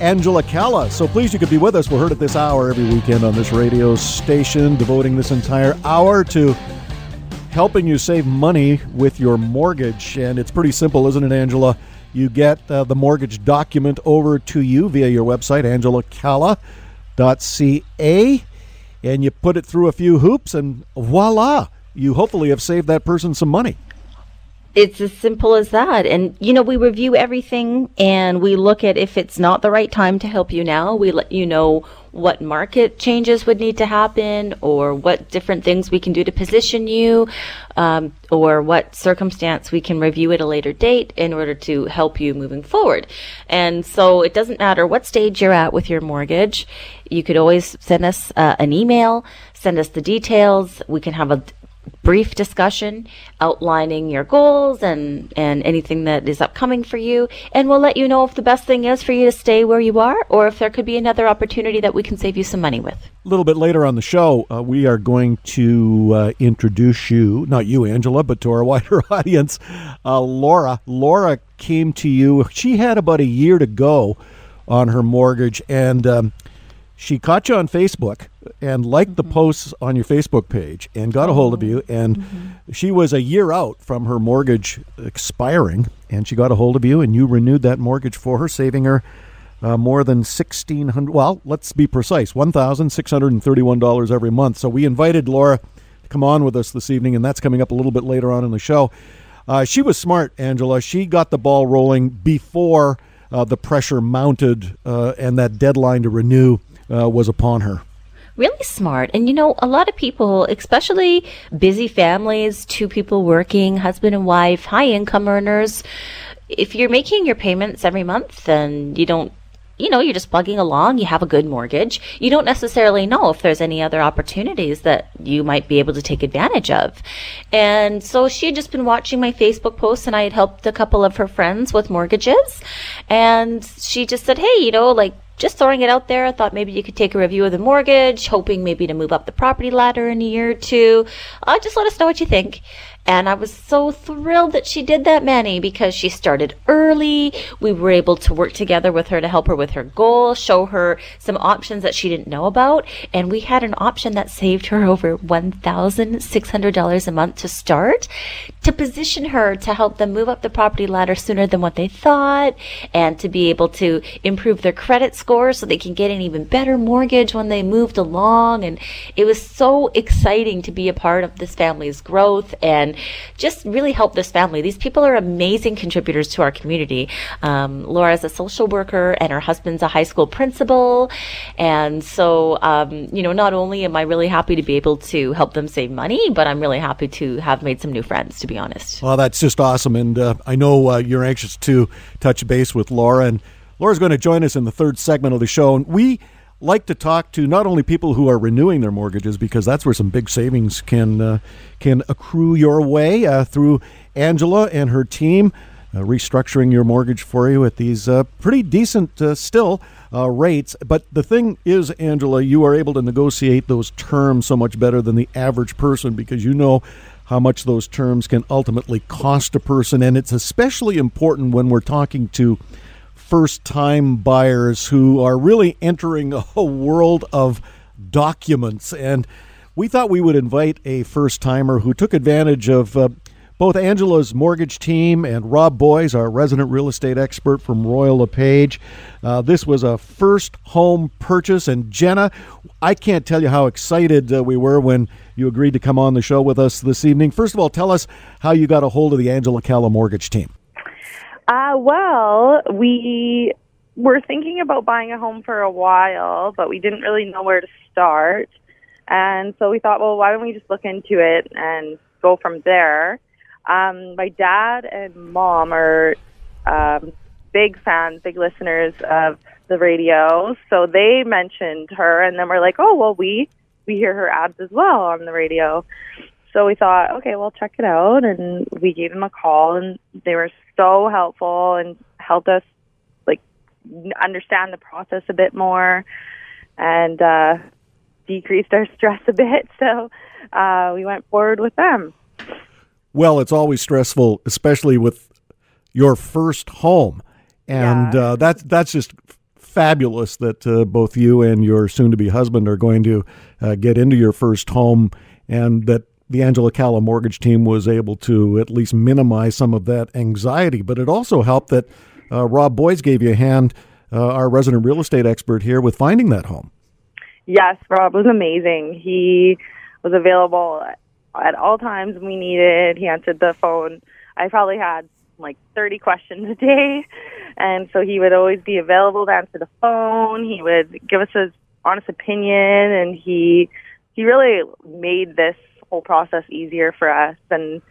Angela Calla. So pleased you could be with us. We're heard at this hour every weekend on this radio station, devoting this entire hour to helping you save money with your mortgage. And it's pretty simple, isn't it, Angela? You get uh, the mortgage document over to you via your website, angelacalla.ca, and you put it through a few hoops, and voila, you hopefully have saved that person some money it's as simple as that. And, you know, we review everything and we look at if it's not the right time to help you now, we let you know what market changes would need to happen or what different things we can do to position you um, or what circumstance we can review at a later date in order to help you moving forward. And so it doesn't matter what stage you're at with your mortgage. You could always send us uh, an email, send us the details. We can have a brief discussion outlining your goals and, and anything that is upcoming for you. And we'll let you know if the best thing is for you to stay where you are or if there could be another opportunity that we can save you some money with. A little bit later on the show, uh, we are going to uh, introduce you, not you, Angela, but to our wider audience, uh, Laura. Laura came to you. She had about a year to go on her mortgage, and um, she caught you on Facebook and liked mm-hmm. the posts on your Facebook page and got a hold of you. And mm-hmm. she was a year out from her mortgage expiring, and she got a hold of you, and you renewed that mortgage for her, saving her uh, more than sixteen hundred. Well, let's be precise, one thousand six hundred and thirty-one dollars every month. So we invited Laura to come on with us this evening, and that's coming up a little bit later on in the show. Uh, she was smart, Angela. She got the ball rolling before uh, the pressure mounted uh, and that deadline to renew uh, was upon her really smart. And you know, a lot of people, especially busy families, two people working, husband and wife, high income earners, if you're making your payments every month and you don't you know, you're just plugging along, you have a good mortgage. You don't necessarily know if there's any other opportunities that you might be able to take advantage of. And so she had just been watching my Facebook posts and I had helped a couple of her friends with mortgages. And she just said, Hey, you know, like, just throwing it out there. I thought maybe you could take a review of the mortgage, hoping maybe to move up the property ladder in a year or two. Uh, just let us know what you think. And I was so thrilled that she did that, Manny, because she started early. We were able to work together with her to help her with her goal, show her some options that she didn't know about. And we had an option that saved her over $1,600 a month to start to position her to help them move up the property ladder sooner than what they thought and to be able to improve their credit score so they can get an even better mortgage when they moved along. And it was so exciting to be a part of this family's growth and and just really help this family. These people are amazing contributors to our community. Um, Laura's a social worker and her husband's a high school principal. And so, um, you know, not only am I really happy to be able to help them save money, but I'm really happy to have made some new friends, to be honest. Well, that's just awesome. And uh, I know uh, you're anxious to touch base with Laura. And Laura's going to join us in the third segment of the show. And we like to talk to not only people who are renewing their mortgages because that's where some big savings can uh, can accrue your way uh, through Angela and her team uh, restructuring your mortgage for you at these uh, pretty decent uh, still uh, rates. But the thing is, Angela, you are able to negotiate those terms so much better than the average person because you know how much those terms can ultimately cost a person, and it's especially important when we're talking to first time buyers who are really entering a world of documents. And we thought we would invite a first timer who took advantage of uh, both Angela's mortgage team and Rob Boies, our resident real estate expert from Royal LePage. Uh, this was a first home purchase. And Jenna, I can't tell you how excited uh, we were when you agreed to come on the show with us this evening. First of all, tell us how you got a hold of the Angela Calla mortgage team. Uh, well, we were thinking about buying a home for a while, but we didn't really know where to start. And so we thought, well, why don't we just look into it and go from there? Um, my dad and mom are um, big fans, big listeners of the radio. So they mentioned her, and then we're like, oh, well, we we hear her ads as well on the radio. So we thought, okay, well, check it out. And we gave them a call, and they were so helpful and helped us like understand the process a bit more and uh, decreased our stress a bit. So uh, we went forward with them. Well, it's always stressful, especially with your first home, and Yeah. uh, that's that's just fabulous that uh, both you and your soon-to-be husband are going to uh, get into your first home, and that the Angela Calla mortgage team was able to at least minimize some of that anxiety. But it also helped that uh, Rob Boies gave you a hand, uh, our resident real estate expert here, with finding that home. Yes, Rob was amazing. He was available at all times we needed. He answered the phone. I probably had like 30 questions a day. And so he would always be available to answer the phone. He would give us his honest opinion and he he really made this whole process easier for us and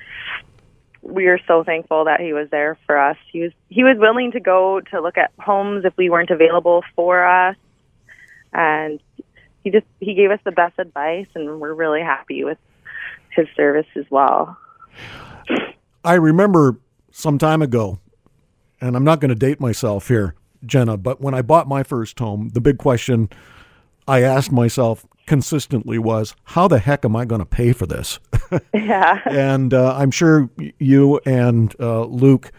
we are so thankful that he was there for us. He was he was willing to go to look at homes if we weren't available for us and he just he gave us the best advice and we're really happy with his service as well. I remember some time ago, and I'm not going to date myself here, Jenna, but when I bought my first home, the big question I asked myself consistently was, how the heck am I going to pay for this? Yeah. and uh, I'm sure you and uh, Luke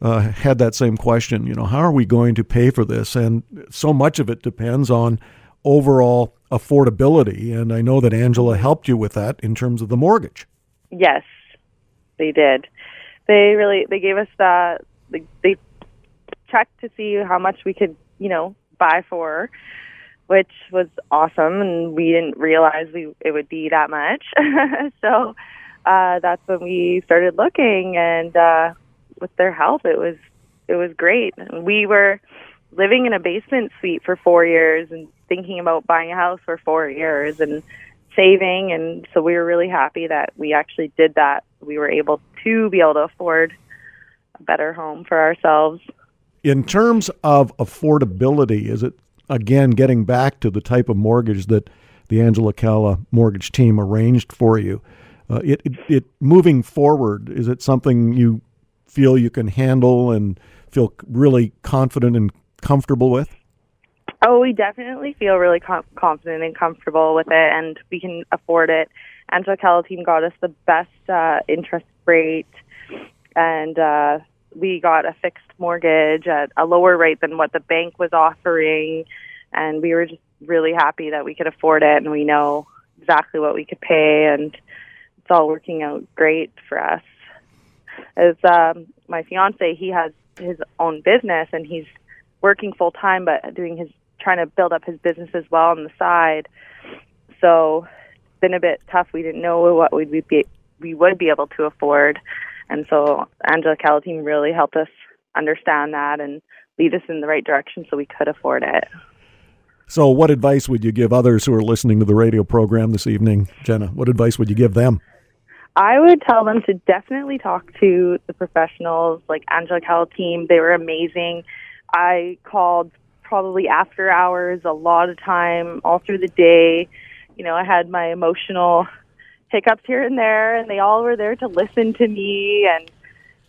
uh, had that same question. You know, how are we going to pay for this? And so much of it depends on overall affordability. And I know that Angela helped you with that in terms of the mortgage. Yes, they did. They really they gave us the they, they checked to see how much we could you know buy for, which was awesome, and we didn't realize we it would be that much. so uh, that's when we started looking, and uh, with their help, it was it was great. We were living in a basement suite for four years and thinking about buying a house for four years and saving and so we were really happy that we actually did that we were able to be able to afford a better home for ourselves In terms of affordability, is it again getting back to the type of mortgage that the Angela Calla mortgage team arranged for you? Uh, it, it, it moving forward, is it something you feel you can handle and feel really confident and comfortable with? oh we definitely feel really com- confident and comfortable with it and we can afford it angela Calla team got us the best uh, interest rate and uh, we got a fixed mortgage at a lower rate than what the bank was offering and we were just really happy that we could afford it and we know exactly what we could pay and it's all working out great for us. As um my fiance he has his own business and he's working full time but doing his trying to build up his business as well on the side. So it's been a bit tough. We didn't know what we'd be we would be able to afford and so angela Calla team really helped us understand that and lead us in the right direction so we could afford it So, what advice would you give others who are listening to the radio program this evening, Jenna? What advice would you give them? I would tell them to definitely talk to the professionals like Angela Calla team. They were amazing. I called probably after hours a lot of time, all through the day. You know, I had my emotional hiccups here and there, and they all were there to listen to me. And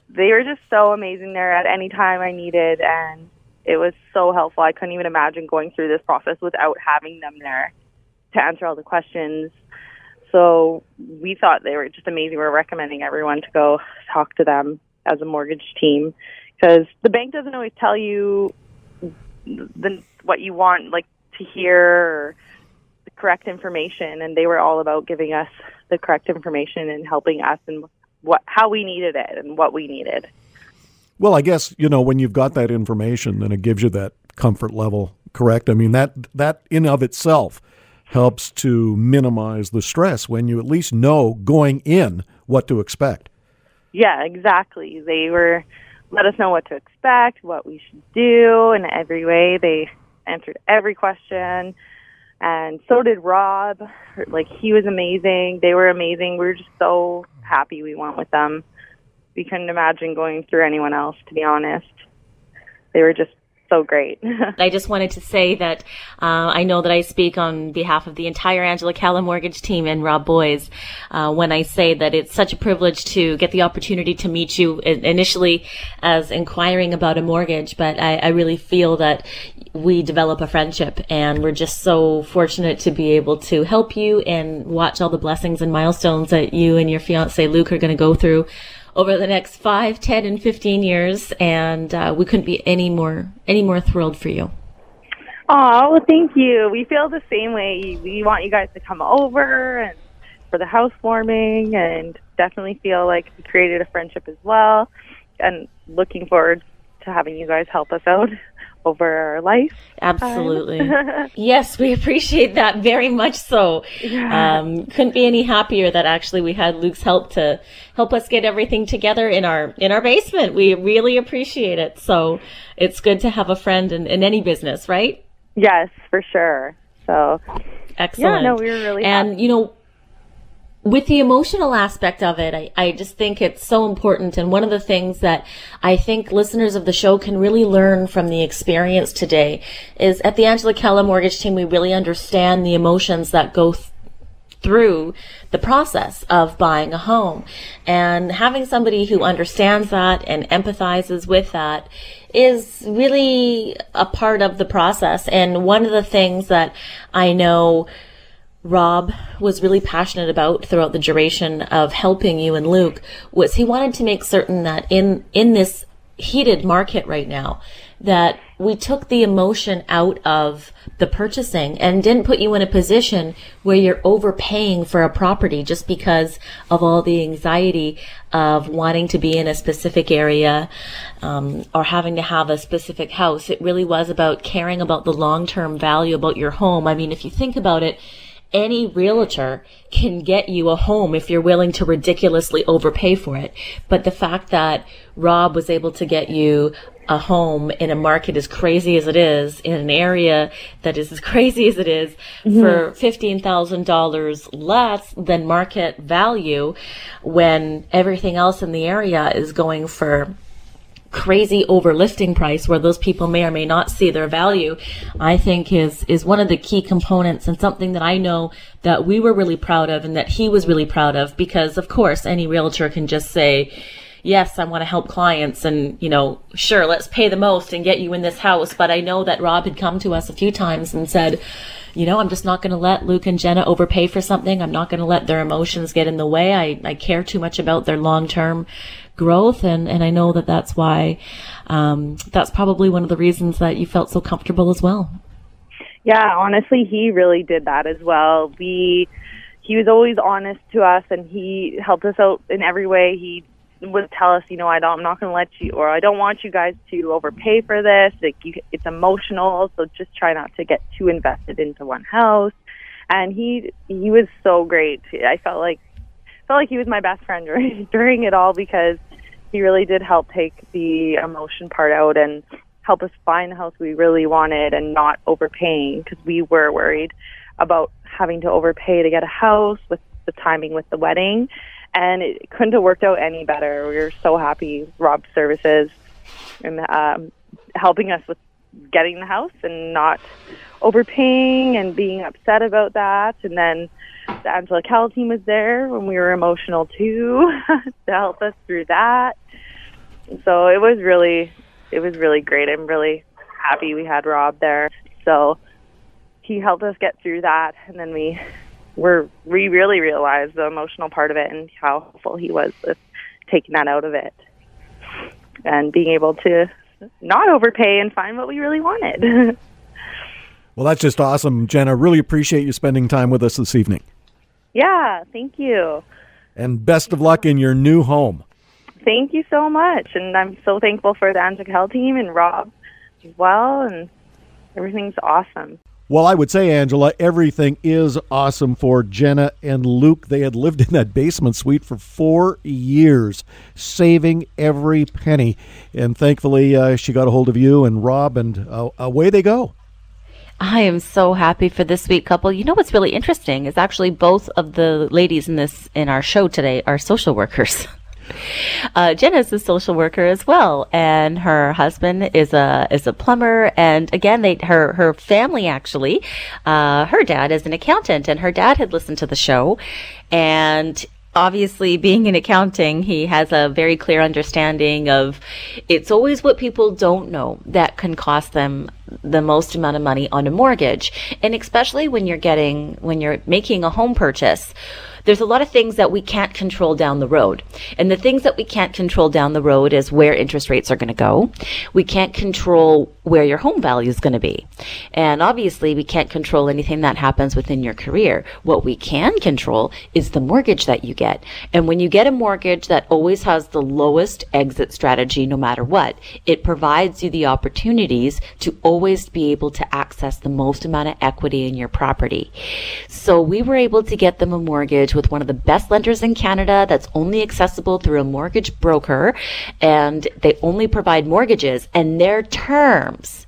they were just so amazing there at any time I needed. And it was so helpful. I couldn't even imagine going through this process without having them there to answer all the questions. So we thought they were just amazing. We're recommending everyone to go talk to them as a mortgage team because the bank doesn't always tell you the what you want like to hear or correct information and they were all about giving us the correct information and helping us and what how we needed it and what we needed. Well, I guess you know when you've got that information, then it gives you that comfort level. Correct? I mean that that in of itself helps to minimize the stress when you at least know going in what to expect. Yeah, exactly. They were let us know what to expect, what we should do in every way. They answered every question. And so did Rob. Like he was amazing. They were amazing. We were just so happy we went with them. We couldn't imagine going through anyone else, to be honest. They were just so great. I just wanted to say that uh, I know that I speak on behalf of the entire Angela Calla Mortgage team and Rob Boies uh, when I say that it's such a privilege to get the opportunity to meet you initially as inquiring about a mortgage, but I, I really feel that we develop a friendship and we're just so fortunate to be able to help you and watch all the blessings and milestones that you and your fiance Luke are going to go through over the next five, ten, and 15 years. And uh, we couldn't be any more, any more thrilled for you. Oh, thank you. We feel the same way. We want you guys to come over and for the housewarming and definitely feel like we created a friendship as well. And looking forward to having you guys help us out over our life. Absolutely. yes, we appreciate that very much so. Yeah. Um, couldn't be any happier that actually we had Luke's help to help us get everything together in our in our basement. We really appreciate it. So it's good to have a friend in, in any business, right? Yes, for sure. So excellent. Yeah, no, we were really and happy. you know with the emotional aspect of it, I, I just think it's so important. And one of the things that I think listeners of the show can really learn from the experience today is at the Angela Calla Mortgage Team, we really understand the emotions that go th- through the process of buying a home. And having somebody who understands that and empathizes with that is really a part of the process. And one of the things that I know Rob was really passionate about throughout the duration of helping you and Luke was he wanted to make certain that in in this heated market right now that we took the emotion out of the purchasing and didn't put you in a position where you're overpaying for a property just because of all the anxiety of wanting to be in a specific area um, or having to have a specific house. It really was about caring about the long term value about your home. I mean, if you think about it, any realtor can get you a home if you're willing to ridiculously overpay for it. But the fact that Rob was able to get you a home in a market as crazy as it is, in an area that is as crazy as it is, mm-hmm. for $15,000 less than market value when everything else in the area is going for crazy overlifting price where those people may or may not see their value, I think is, is one of the key components and something that I know that we were really proud of and that he was really proud of because of course any realtor can just say, yes, I want to help clients and, you know, sure, let's pay the most and get you in this house. But I know that Rob had come to us a few times and said, you know, I'm just not going to let Luke and Jenna overpay for something. I'm not going to let their emotions get in the way. I, I care too much about their long term growth. And, and I know that that's why, um, that's probably one of the reasons that you felt so comfortable as well. Yeah, honestly, he really did that as well. We, he was always honest to us and he helped us out in every way. He would tell us, you know, I don't, I'm not going to let you, or I don't want you guys to overpay for this. Like, you, it's emotional, so just try not to get too invested into one house. And he, he was so great. I felt like, felt like he was my best friend during during it all because he really did help take the emotion part out and help us find the house we really wanted and not overpaying because we were worried about having to overpay to get a house with the timing with the wedding and it couldn't have worked out any better. We were so happy Rob's services and um, helping us with getting the house and not overpaying and being upset about that. And then the Angela Calla team was there when we were emotional too to help us through that. So it was really, it was really great. I'm really happy we had Rob there. So he helped us get through that, and then we were we really realized the emotional part of it and how helpful he was with taking that out of it and being able to not overpay and find what we really wanted. well, that's just awesome, Jenna. Really appreciate you spending time with us this evening. Yeah, thank you. And best of luck in your new home. Thank you so much. And I'm so thankful for the Angela team and Rob as well. And everything's awesome. Well, I would say, Angela, everything is awesome for Jenna and Luke. They had lived in that basement suite for four years, saving every penny. And thankfully, uh, she got a hold of you and Rob, and uh, away they go. I am so happy for this sweet couple. You know what's really interesting is actually both of the ladies in this in our show today are social workers. Uh, Jenna is a social worker as well, and her husband is a is a plumber. And again, they her her family actually, uh, her dad is an accountant, and her dad had listened to the show, and obviously being in accounting, he has a very clear understanding of it's always what people don't know that can cost them the most amount of money on a mortgage. And especially when you're getting, when you're making a home purchase, there's a lot of things that we can't control down the road. And the things that we can't control down the road is where interest rates are going to go. We can't control where your home value is going to be. And obviously, we can't control anything that happens within your career. What we can control is the mortgage that you get. And when you get a mortgage that always has the lowest exit strategy, no matter what, it provides you the opportunities to always be able to access the most amount of equity in your property. So we were able to get them a mortgage mortgage with one of the best lenders in Canada that's only accessible through a mortgage broker and they only provide mortgages and their terms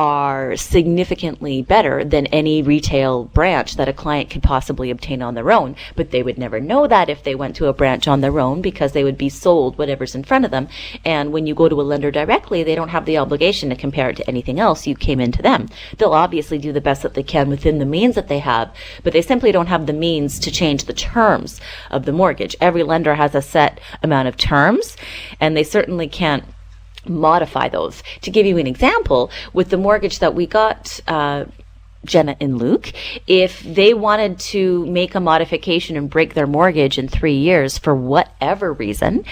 are significantly better than any retail branch that a client could possibly obtain on their own. But they would never know that if they went to a branch on their own because they would be sold whatever's in front of them. And when you go to a lender directly, they don't have the obligation to compare it to anything else. You came into them. They'll obviously do the best that they can within the means that they have, but they simply don't have the means to change the terms of the mortgage. Every lender has a set amount of terms, and they certainly can't modify those. To give you an example, with the mortgage that we got, uh, Jenna and Luke, if they wanted to make a modification and break their mortgage in three years for whatever reason,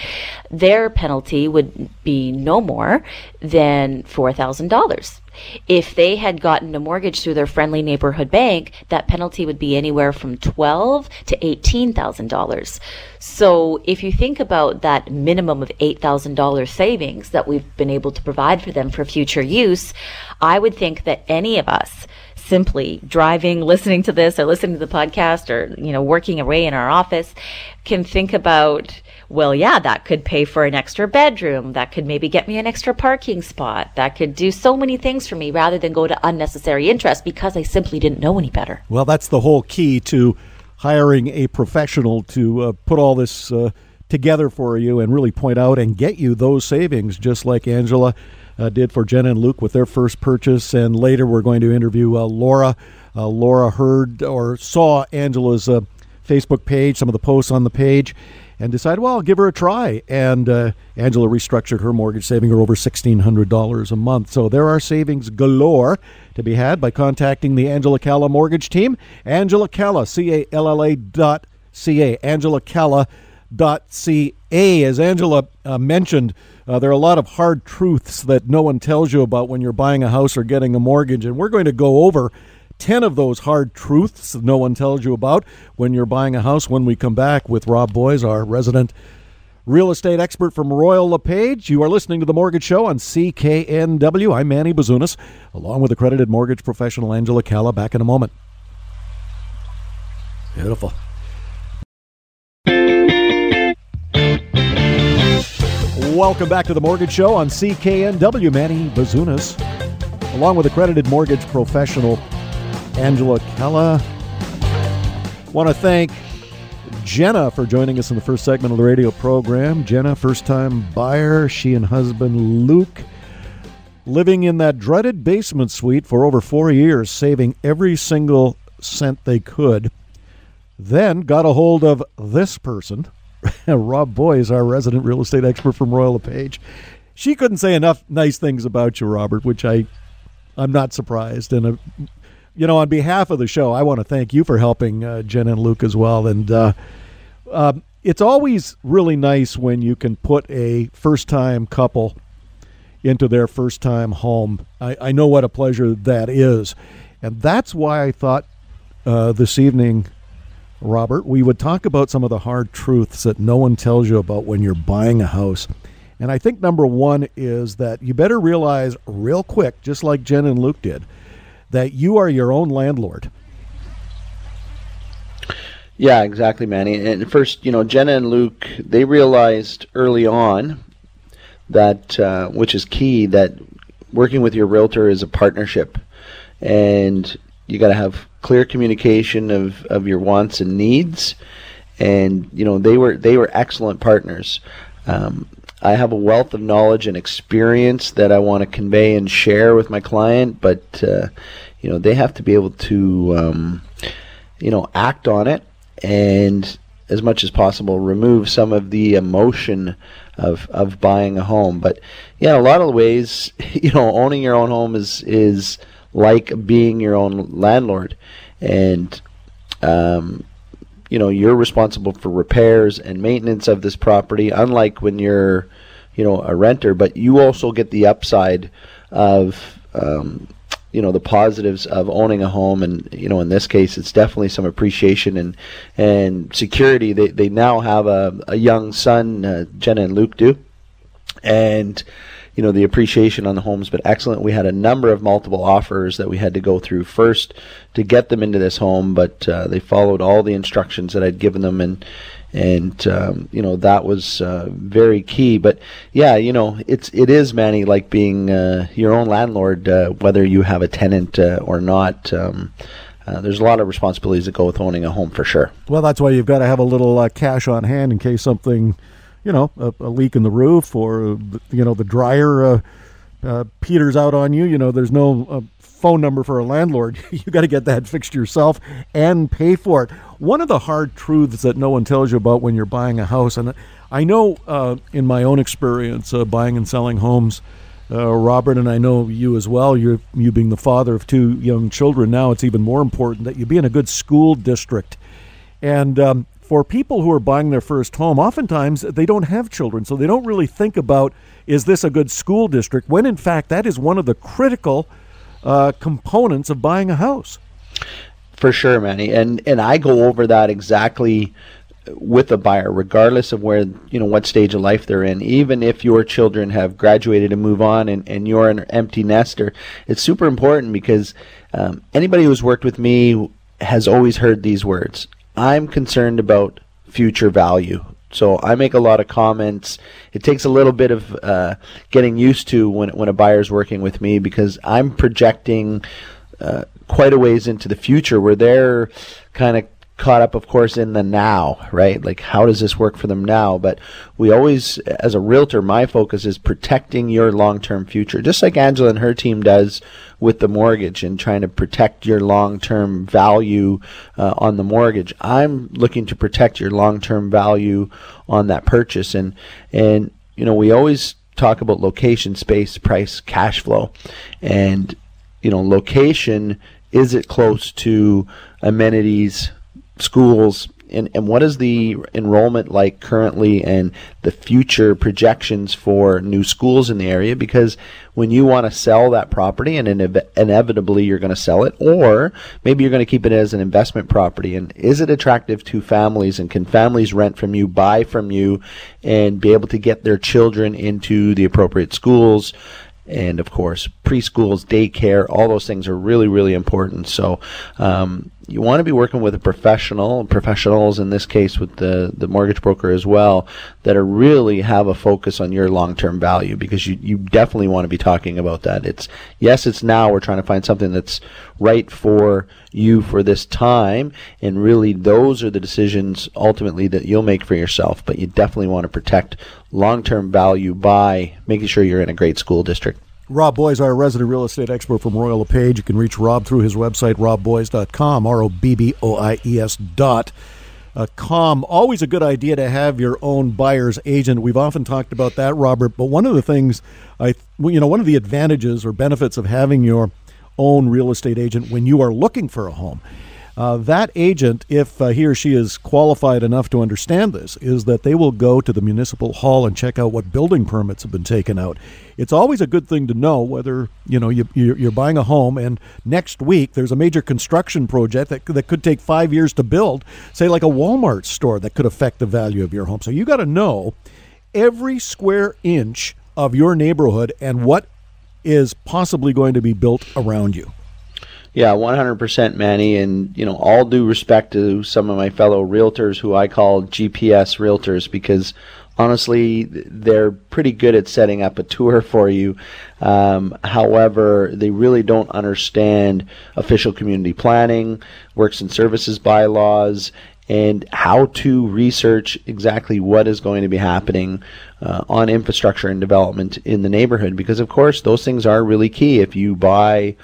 their penalty would be no more than $4,000. If they had gotten a mortgage through their friendly neighborhood bank, that penalty would be anywhere from twelve to eighteen thousand dollars. So if you think about that minimum of eight thousand dollars savings that we've been able to provide for them for future use, I would think that any of us simply driving, listening to this or listening to the podcast or, you know, working away in our office can think about well, yeah, that could pay for an extra bedroom. That could maybe get me an extra parking spot. That could do so many things for me rather than go to unnecessary interest because I simply didn't know any better. Well, that's the whole key to hiring a professional to uh, put all this uh, together for you and really point out and get you those savings, just like Angela uh, did for Jen and Luke with their first purchase. And later we're going to interview uh, Laura. Uh, Laura heard or saw Angela's uh, Facebook page, some of the posts on the page and decided, well, I'll give her a try. And uh, Angela restructured her mortgage, saving her over $1,600 a month. So there are savings galore to be had by contacting the Angela Calla mortgage team. Angela Calla, C A L L A dot C A. Angela Calla dot C A. As Angela uh, mentioned, uh, there are a lot of hard truths that no one tells you about when you're buying a house or getting a mortgage. And we're going to go over 10 of those hard truths no one tells you about when you're buying a house when we come back with Rob Boies, our resident real estate expert from Royal LePage. You are listening to The Mortgage Show on CKNW. I'm Manny Bazunas, along with accredited mortgage professional Angela Calla. Back in a moment. Beautiful. Welcome back to The Mortgage Show on CKNW. Manny Bazunas, along with accredited mortgage professional Angela Calla. Want to thank Jenna for joining us in the first segment of the radio program. Jenna, first time buyer, she and husband Luke living in that dreaded basement suite for over four years, saving every single cent they could. Then got a hold of this person, Rob Boies our resident real estate expert from Royal LePage. She couldn't say enough nice things about you, Robert, which I I'm not surprised. And you know, on behalf of the show, I want to thank you for helping uh, Jen and Luke as well. And uh, uh, it's always really nice when you can put a first time couple into their first time home. I, I, know what a pleasure that is. And that's why I thought uh, this evening, Robert, we would talk about some of the hard truths that no one tells you about when you're buying a house. And I think number one is that you better realize real quick, just like Jen and Luke did, that you are your own landlord. Yeah, exactly, Manny. And first, you know, Jenna and Luke, they realized early on that, uh, which is key, that working with your realtor is a partnership, and you got to have clear communication of, of your wants and needs, and you know they were they were excellent partners. Um, I have a wealth of knowledge and experience that I want to convey and share with my client, but uh, you know they have to be able to um, you know act on it and as much as possible remove some of the emotion of of buying a home. But yeah, a lot of ways, you know, owning your own home is is like being your own landlord, and um, you know you're responsible for repairs and maintenance of this property. Unlike when you're, you know, a renter, but you also get the upside of um, you know the positives of owning a home and you know in this case it's definitely some appreciation and and security they they now have a, a young son uh, Jenna and Luke do and you know the appreciation on the homes but excellent we had a number of multiple offers that we had to go through first to get them into this home but uh, they followed all the instructions that I'd given them and and um, you know that was uh, very key. But yeah, you know it's it is Manny like being uh, your own landlord, uh, whether you have a tenant uh, or not. Um, uh, there's a lot of responsibilities that go with owning a home for sure. Well, that's why you've got to have a little uh, cash on hand in case something, you know, a, a leak in the roof or you know the dryer peters out on you. You know, there's no phone number for a landlord. you got to get that fixed yourself and pay for it. One of the hard truths that no one tells you about when you're buying a house, and I know uh, in my own experience uh, buying and selling homes, uh, Robert, and I know you as well. You you being the father of two young children now, it's even more important that you be in a good school district. And um, for people who are buying their first home, oftentimes they don't have children, so they don't really think about is this a good school district? When in fact that is one of the critical uh, components of buying a house. For sure, Manny, and and I go over that exactly with a buyer, regardless of where you know what stage of life they're in. Even if your children have graduated and move on, and, and you're an empty nester, it's super important because um, anybody who's worked with me has always heard these words. I'm concerned about future value. So I make a lot of comments. It takes a little bit of uh, getting used to when when a buyer's working with me because I'm projecting uh, quite a ways into the future where they're kind of caught up, of course, in the now, right? Like, how does this work for them now? But we always, as a realtor, my focus is protecting your long term future, just like Angela and her team does with the mortgage and trying to protect your long term value uh, on the mortgage. I'm looking to protect your long term value on that purchase. And, and, you know, we always talk about location, space, price, cash flow. And, you know, location, is it close to amenities, schools, and, and what is the enrollment like currently and the future projections for new schools in the area? Because when you want to sell that property and inevitably you're going to sell it, or maybe you're going to keep it as an investment property, and is it attractive to families and can families rent from you, buy from you, and be able to get their children into the appropriate schools? and of course preschools, daycare, all those things are really, really important. So um, you want to be working with a professional, professionals in this case with the, the mortgage broker as well, that are really have a focus on your long term value because you, you definitely want to be talking about that. It's yes, it's now we're trying to find something that's right for you for this time, and really those are the decisions ultimately that you'll make for yourself. But you definitely want to protect long term value by making sure you're in a great school district. Rob Boies, our resident real estate expert from Royal LePage. You can reach Rob through his website, robboies.com, R O B B O I E S dot uh, com. Always a good idea to have your own buyer's agent. We've often talked about that, Robert. But one of the things I, you know, one of the advantages or benefits of having your own real estate agent when you are looking for a home uh, that agent, if uh, he or she is qualified enough to understand this, is that they will go to the municipal hall and check out what building permits have been taken out. It's always a good thing to know whether you know you, you're buying a home and next week there's a major construction project that that could take five years to build, say like a Walmart store that could affect the value of your home. So you got to know every square inch of your neighborhood and what is possibly going to be built around you. Yeah, 100% Manny. And, you know, all due respect to some of my fellow realtors who I call GPS realtors because honestly, they're pretty good at setting up a tour for you. Um, however, they really don't understand official community planning, works and services bylaws, and how to research exactly what is going to be happening uh, on infrastructure and development in the neighborhood. Because of course, those things are really key. If you buy,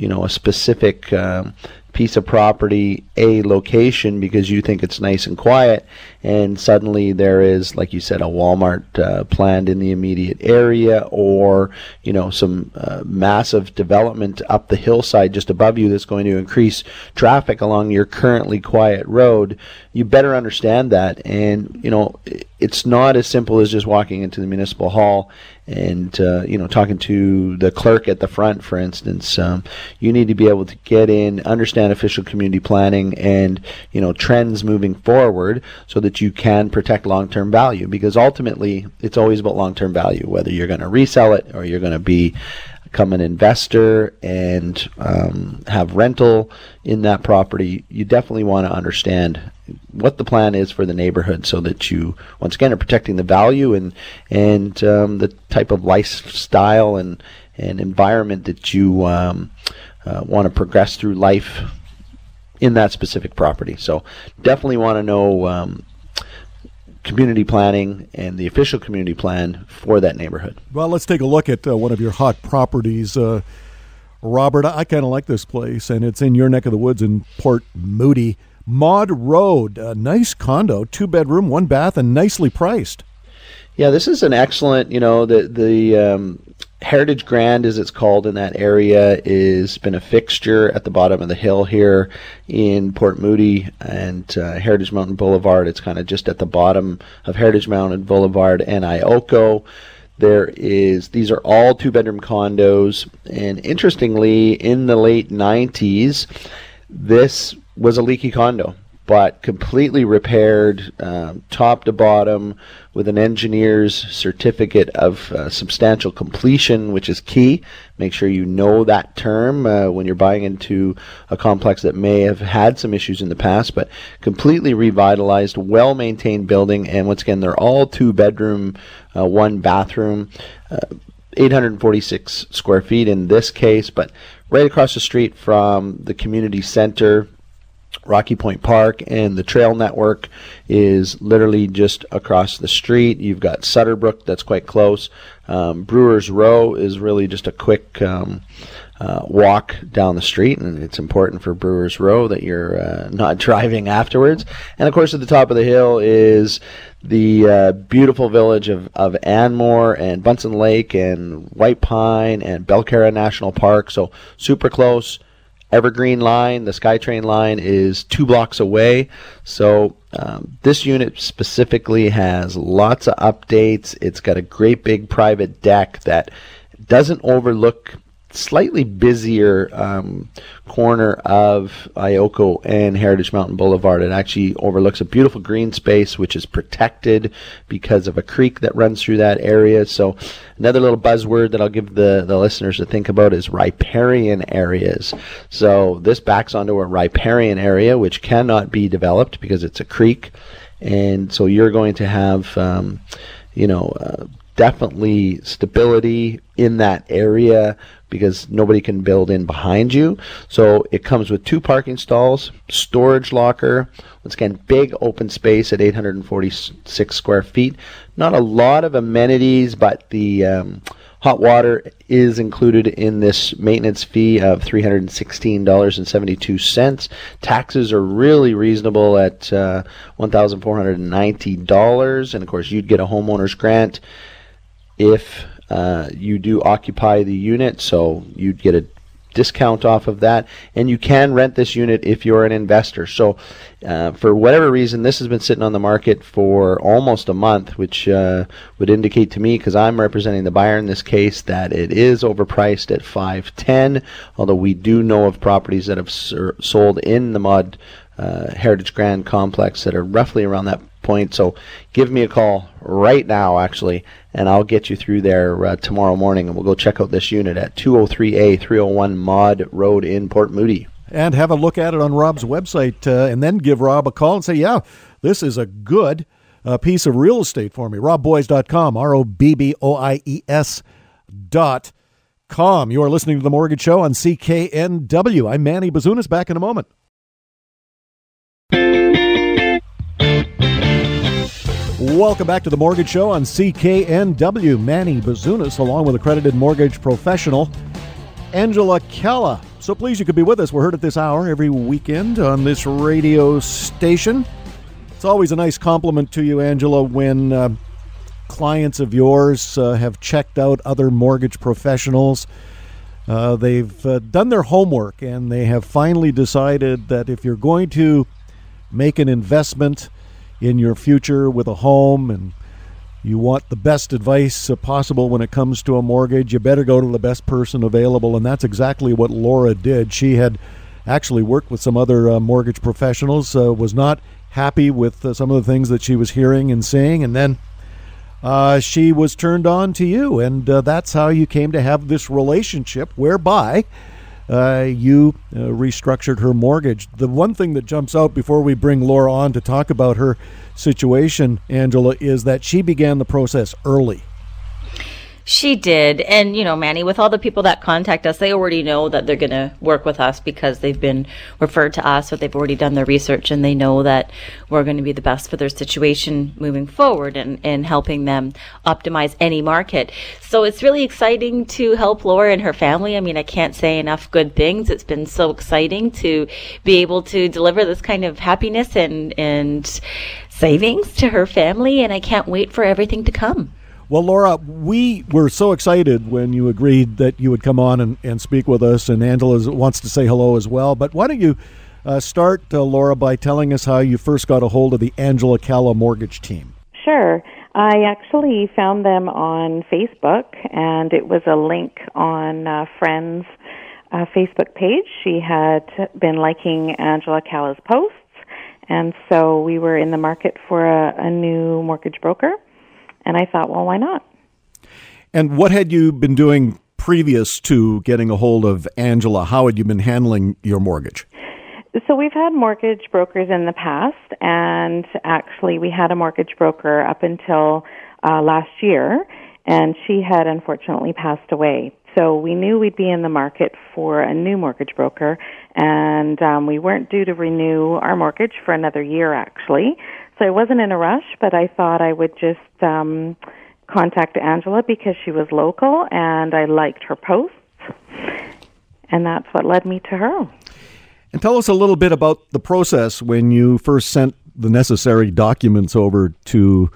you know, a specific um, piece of property a location because you think it's nice and quiet and suddenly there is like you said a Walmart uh, planned in the immediate area or you know some uh, massive development up the hillside just above you that's going to increase traffic along your currently quiet road you better understand that. And you know it's not as simple as just walking into the municipal hall and uh, you know talking to the clerk at the front for instance um, you need to be able to get in understand official community planning and you know trends moving forward so that you can protect long-term value. Because ultimately it's always about long-term value whether you're going to resell it or you're going to be become an investor and um, have rental in that property. You definitely want to understand what the plan is for the neighborhood so that you once again are protecting the value and and um, the type of lifestyle and and environment that you um, uh, want to progress through life in that specific property. So definitely want to know um, community planning and the official community plan for that neighborhood. Well, let's take a look at uh, one of your hot properties. Uh, Robert, I kind of like this place, and it's in your neck of the woods in Port Moody. Maud Road, a nice condo, two bedroom, one bath, and nicely priced. Yeah, this is an excellent. You know, the the um, Heritage Grand, as it's called in that area, is been a fixture at the bottom of the hill here in Port Moody and uh, Heritage Mountain Boulevard. It's kind of just at the bottom of Heritage Mountain Boulevard and Ioco. There is these are all two bedroom condos, and interestingly, in the late '90s, this was a leaky condo but completely repaired um, top to bottom with an engineer's certificate of uh, substantial completion, which is key. Make sure you know that term uh, when you're buying into a complex that may have had some issues in the past, but completely revitalized, well maintained building. And once again, they're all two bedroom, uh, one bathroom. Uh, 846 square feet in this case, but right across the street from the community center Rocky Point Park and the trail network is literally just across the street. You've got Suter Brook that's quite close. Um, Brewers Row is really just a quick um, uh, walk down the street, and it's important for Brewers Row that you're uh, not driving afterwards. And of course, at the top of the hill is the uh, beautiful village of, of Anmore and Buntzen Lake and White Pine and Belcarra National Park. So super close Evergreen line, the SkyTrain line is two blocks away. So um, this unit specifically has lots of updates. It's got a great big private deck that doesn't overlook slightly busier um, corner of Ioco and Heritage Mountain Boulevard. It actually overlooks a beautiful green space, which is protected because of a creek that runs through that area. So, another little buzzword that I'll give the, the listeners to think about is riparian areas. So, this backs onto a riparian area, which cannot be developed because it's a creek. And so, you're going to have, um, you know, uh, definitely stability in that area because nobody can build in behind you. So it comes with two parking stalls, storage locker, once again, big open space at 846 square feet. Not a lot of amenities, but the um, hot water is included in this maintenance fee of $316.72. Taxes are really reasonable at uh, $1,490. And of course, you'd get a homeowner's grant if uh, you do occupy the unit, so you'd get a discount off of that, and you can rent this unit if you're an investor. So, uh, for whatever reason, this has been sitting on the market for almost a month, which uh, would indicate to me, because I'm representing the buyer in this case, that it is overpriced at 510. Although we do know of properties that have ser- sold in the Maud uh, Heritage Grand Complex that are roughly around that point. So give me a call right now, actually, and I'll get you through there uh, tomorrow morning, and we'll go check out this unit at 203A 301 Maud Road in Port Moody. And have a look at it on Rob's website, uh, and then give Rob a call and say, yeah, this is a good uh, piece of real estate for me. RobBoies.com, R O B B O I E S dot com. You are listening to The Mortgage Show on CKNW. I'm Manny Bazunas, back in a moment. Welcome back to the Mortgage Show on CKNW. Manny Bazunas, along with accredited mortgage professional Angela Calla. So please, you could be with us. We're heard at this hour every weekend on this radio station. It's always a nice compliment to you, Angela, when uh, clients of yours uh, have checked out other mortgage professionals. Uh, they've uh, done their homework and they have finally decided that if you're going to make an investment, in your future with a home and you want the best advice possible when it comes to a mortgage, you better go to the best person available. And that's exactly what Laura did. She had actually worked with some other uh, mortgage professionals, uh, was not happy with uh, some of the things that she was hearing and seeing, and then uh, she was turned on to you. And uh, that's how you came to have this relationship whereby uh, you uh, restructured her mortgage. The one thing that jumps out before we bring Laura on to talk about her situation, Angela, is that she began the process early. She did. And, you know, Manny, with all the people that contact us, they already know that they're going to work with us because they've been referred to us or they've already done their research and they know that we're going to be the best for their situation moving forward and, and helping them optimize any market. So it's really exciting to help Laura and her family. I mean, I can't say enough good things. It's been so exciting to be able to deliver this kind of happiness and, and savings to her family. And I can't wait for everything to come. Well, Laura, we were so excited when you agreed that you would come on and, and speak with us, and Angela wants to say hello as well. But why don't you uh, start, uh, Laura, by telling us how you first got a hold of the Angela Calla mortgage team? Sure. I actually found them on Facebook, and it was a link on uh, Friends' uh, Facebook page. She had been liking Angela Calla's posts, and so we were in the market for a, a new mortgage broker and I thought, well, why not? And what had you been doing previous to getting a hold of Angela? How had you been handling your mortgage? So we've had mortgage brokers in the past, and actually we had a mortgage broker up until uh, last year, and she had unfortunately passed away. So we knew we'd be in the market for a new mortgage broker, and um, we weren't due to renew our mortgage for another year actually. So I wasn't in a rush, but I thought I would just um, contact Angela because she was local and I liked her posts. And that's what led me to her. And tell us a little bit about the process when you first sent the necessary documents over to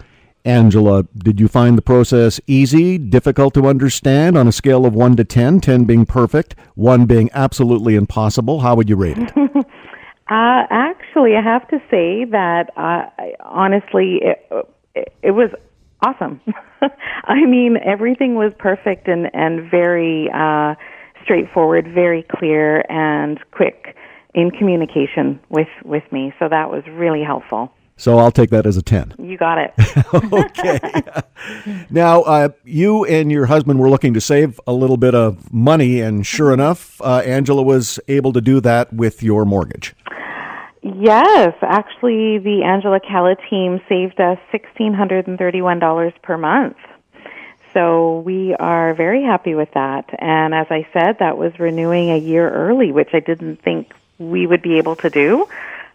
Angela. Did you find the process easy, difficult to understand on a scale of 1 to 10, 10 being perfect, 1 being absolutely impossible? How would you rate it? Uh, actually, I have to say that uh, honestly, it, it, it was awesome. I mean, everything was perfect and and very uh, straightforward, very clear, and quick in communication with with me. So that was really helpful. So I'll take that as a 10. You got it. okay. now, uh, you and your husband were looking to save a little bit of money, and sure enough, uh, Angela was able to do that with your mortgage. Yes, actually, the Angela Calla team saved us $1,631 per month. So we are very happy with that. And as I said, that was renewing a year early, which I didn't think we would be able to do.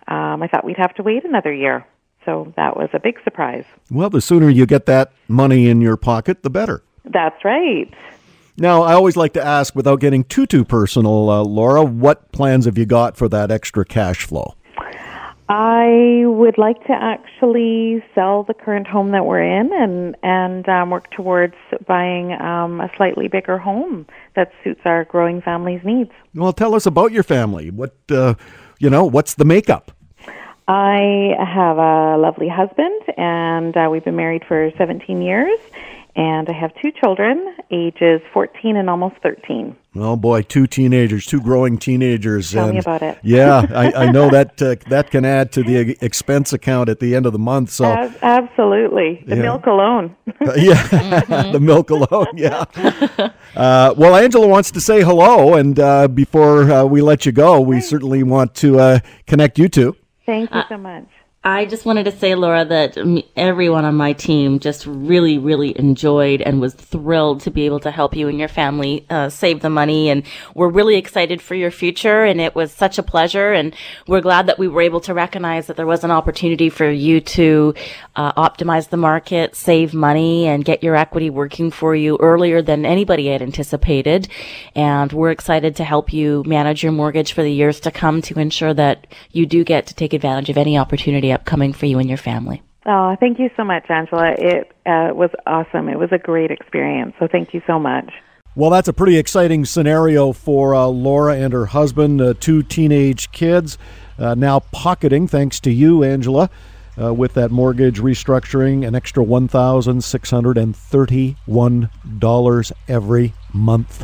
Um, I thought we'd have to wait another year. So that was a big surprise. Well, the sooner you get that money in your pocket, the better. That's right. Now, I always like to ask, without getting too too personal, uh, Laura, what plans have you got for that extra cash flow? I would like to actually sell the current home that we're in and and um, work towards buying um, a slightly bigger home that suits our growing family's needs. Well, tell us about your family. What uh, you know? What's the makeup? I have a lovely husband, and uh, we've been married for 17 years and I have two children, ages 14 and almost 13. Oh boy, two teenagers, two growing teenagers. Tell and me about it. yeah, I, I know that uh, that can add to the expense account at the end of the month. So As, absolutely, the Yeah. milk alone. Uh, yeah, the milk alone. Yeah. Uh, well, Angela wants to say hello, and uh, before uh, we let you go, we certainly want to uh, connect you two. Thank you so much. I just wanted to say, Laura, that everyone on my team just really, really enjoyed and was thrilled to be able to help you and your family uh, save the money. And we're really excited for your future. And it was such a pleasure. And we're glad that we were able to recognize that there was an opportunity for you to uh, optimize the market, save money, and get your equity working for you earlier than anybody had anticipated. And we're excited to help you manage your mortgage for the years to come to ensure that you do get to take advantage of any opportunity upcoming for you and your family. Oh, thank you so much, Angela. It uh, was awesome. It was a great experience. So thank you so much. Well, that's a pretty exciting scenario for uh, Laura and her husband, uh, two teenage kids, uh, now pocketing, thanks to you, Angela, uh, with that mortgage restructuring, an extra $1,631 every month.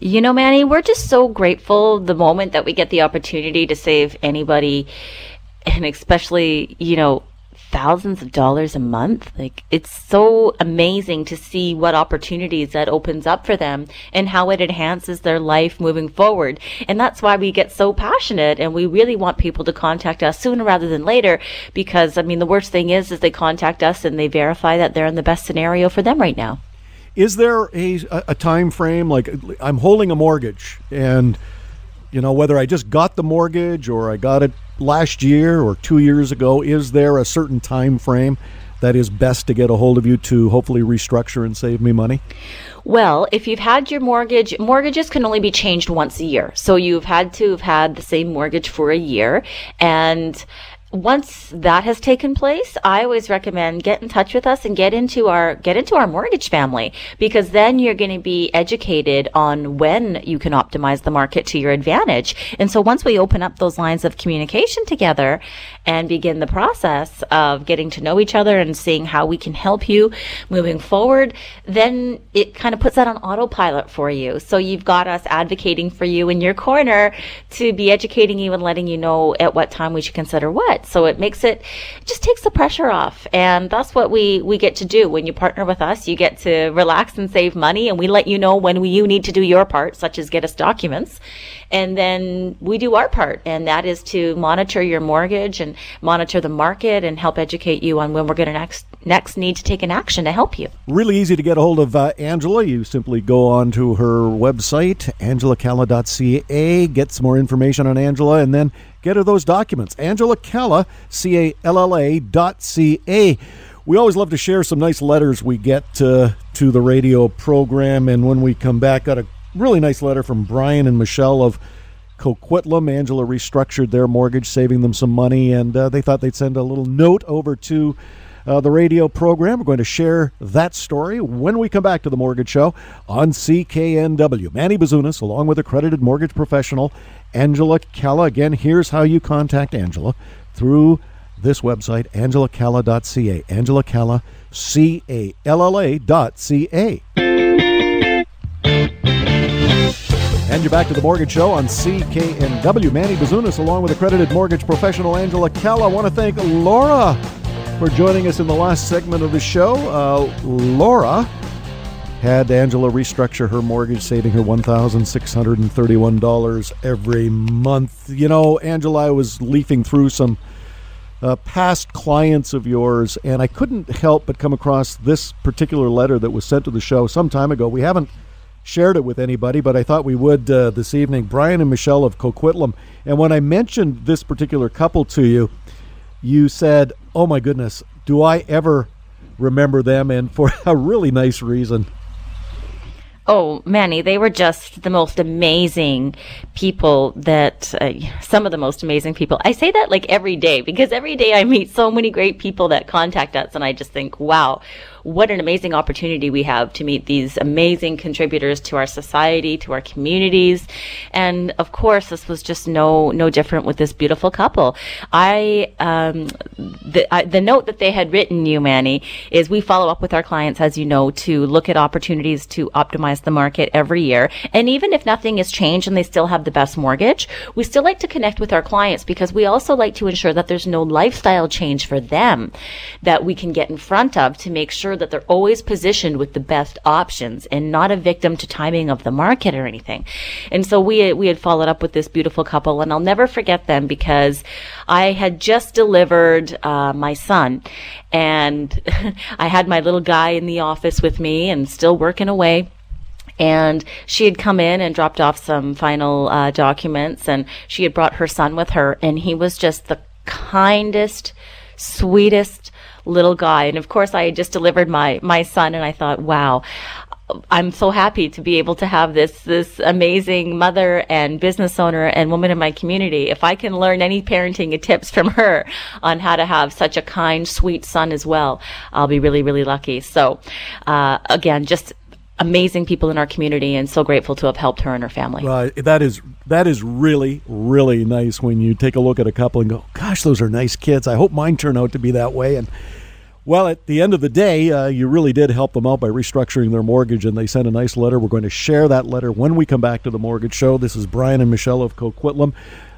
You know, Manny, we're just so grateful the moment that we get the opportunity to save anybody and especially, you know, thousands of dollars a month. Like it's so amazing to see what opportunities that opens up for them and how it enhances their life moving forward. And that's why we get so passionate and we really want people to contact us sooner rather than later because I mean the worst thing is is they contact us and they verify that they're in the best scenario for them right now. Is there a a time frame like I'm holding a mortgage and you know whether I just got the mortgage or I got it last year or two years ago? Is there a certain time frame that is best to get a hold of you to hopefully restructure and save me money? Well, if you've had your mortgage, mortgages can only be changed once a year. So you've had to have had the same mortgage for a year and once that has taken place, I always recommend get in touch with us and get into our get into our mortgage family because then you're going to be educated on when you can optimize the market to your advantage. And so once we open up those lines of communication together and begin the process of getting to know each other and seeing how we can help you moving forward, then it kind of puts that on autopilot for you. So you've got us advocating for you in your corner to be educating you and letting you know at what time we should consider what. So it makes it, it just takes the pressure off. And that's what we, we get to do. When you partner with us, you get to relax and save money and we let you know when we, you need to do your part, such as get us documents. And then we do our part, and that is to monitor your mortgage and monitor the market and help educate you on when we're going to next next need to take an action to help you. Really easy to get a hold of uh, Angela. You simply go on to her website, angelacalla.ca, get some more information on Angela, and then get her those documents. Angela Calla, C A L L A dot C A. We always love to share some nice letters we get uh, to the radio program, and when we come back, got a really nice letter from Brian and Michelle of Coquitlam. Angela restructured their mortgage, saving them some money, and uh, they thought they'd send a little note over to uh, the radio program. We're going to share that story when we come back to the Mortgage Show on CKNW. Manny Bazunas, along with accredited mortgage professional Angela Calla. Again, here's how you contact Angela through this website, angelacalla.ca. Angela Calla, C A L L A dot C A. And you're back to the Mortgage Show on CKNW. Manny Bazunas, along with accredited mortgage professional Angela Calla. I want to thank Laura for joining us in the last segment of the show. Uh, Laura had Angela restructure her mortgage, saving her $1,631 every month. You know, Angela, I was leafing through some uh, past clients of yours, and I couldn't help but come across this particular letter that was sent to the show some time ago. We haven't shared it with anybody, but I thought we would uh, this evening. Brian and Michelle of Coquitlam. And when I mentioned this particular couple to you, you said, Oh my goodness, do I ever remember them? And for a really nice reason. Oh, Manny, they were just the most amazing people that, uh, some of the most amazing people. I say that like every day because every day I meet so many great people that contact us and I just think, wow, what an amazing opportunity we have to meet these amazing contributors to our society, to our communities. And of course, this was just no, no different with this beautiful couple. I, um, the, I, the note that they had written you, Manny, is we follow up with our clients, as you know, to look at opportunities to optimize the market every year. And even if nothing has changed and they still have the best mortgage, we still like to connect with our clients because we also like to ensure that there's no lifestyle change for them that we can get in front of to make sure sure that they're always positioned with the best options and not a victim to timing of the market or anything. And so we we had followed up with this beautiful couple, and I'll never forget them because I had just delivered uh, my son, and I had my little guy in the office with me and still working away and she had come in and dropped off some final uh, documents and she had brought her son with her and he was just the kindest sweetest little guy and of course i just delivered my my son and i thought wow I'm so happy to be able to have this this amazing mother and business owner and woman in my community. If I can learn any parenting tips from her on how to have such a kind, sweet son as well, I'll be really, really lucky. So, uh, again, just amazing people in our community and so grateful to have helped her and her family. Right. That is that is really really nice when you take a look at a couple and go, "Gosh, those are nice kids. I hope mine turn out to be that way." And well, at the end of the day, uh, you really did help them out by restructuring their mortgage, and they sent a nice letter. We're going to share that letter when we come back to the mortgage show. This is Brian and Michelle of Coquitlam.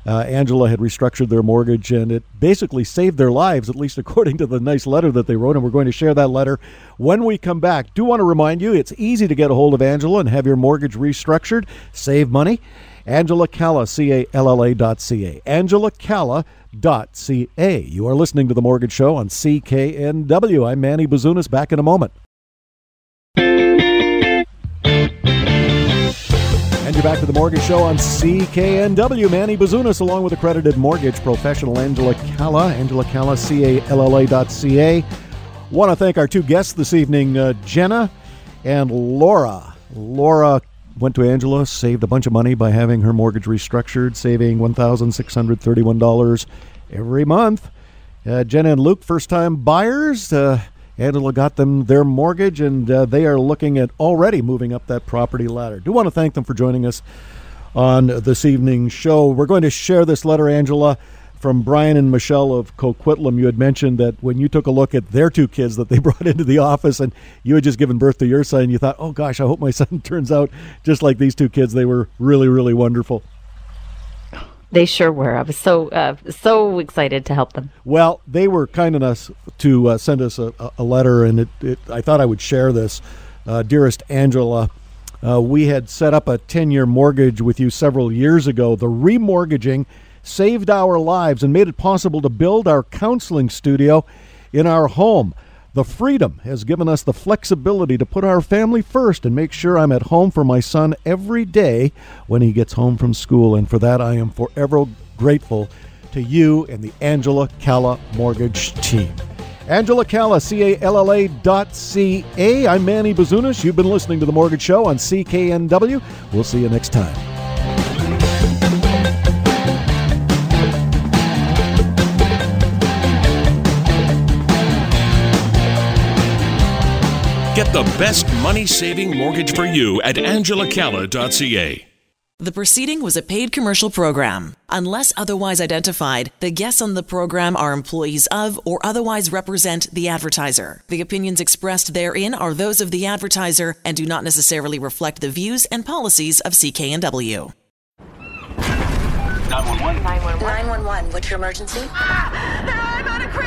Uh, Angela had restructured their mortgage, and it basically saved their lives, at least according to the nice letter that they wrote. And we're going to share that letter when we come back. Do want to remind you it's easy to get a hold of Angela and have your mortgage restructured, save money. Angela Calla, C A L L A dot C A. Angela Calla dot C A. You are listening to The Mortgage Show on CKNW. I'm Manny Bazunas, back in a moment. You're back to The Mortgage Show on CKNW. Manny Bazunas, along with accredited mortgage professional Angela Calla. Angela Calla, C A L L A dot C A. Want to thank our two guests this evening, uh, Jenna and Laura. Laura went to Angela, saved a bunch of money by having her mortgage restructured, saving $1,631 every month. Uh, Jenna and Luke, first time buyers. Uh, Angela got them their mortgage, and uh, they are looking at already moving up that property ladder. Do want to thank them for joining us on this evening's show. We're going to share this letter, Angela, from Brian and Michelle of Coquitlam. You had mentioned that when you took a look at their two kids that they brought into the office, and you had just given birth to your son, you thought, "Oh gosh, I hope my son turns out just like these two kids." They were really, really wonderful. They sure were. I was so uh, so excited to help them. Well, they were kind enough to uh, send us a, a letter, and it, it, I thought I would share this. Uh, dearest Angela, uh, we had set up a 10 year mortgage with you several years ago. The remortgaging saved our lives and made it possible to build our counseling studio in our home. The freedom has given us the flexibility to put our family first and make sure I'm at home for my son every day when he gets home from school. And for that, I am forever grateful to you and the Angela Calla Mortgage team. Angela Calla, C A L L A dot C A. I'm Manny Bazunas. You've been listening to The Mortgage Show on CKNW. We'll see you next time. The best money saving mortgage for you at angelacalla.ca. The proceeding was a paid commercial program. Unless otherwise identified, the guests on the program are employees of or otherwise represent the advertiser. The opinions expressed therein are those of the advertiser and do not necessarily reflect the views and policies of CKNW. 911. 911. 911. What's your emergency? Ah, I'm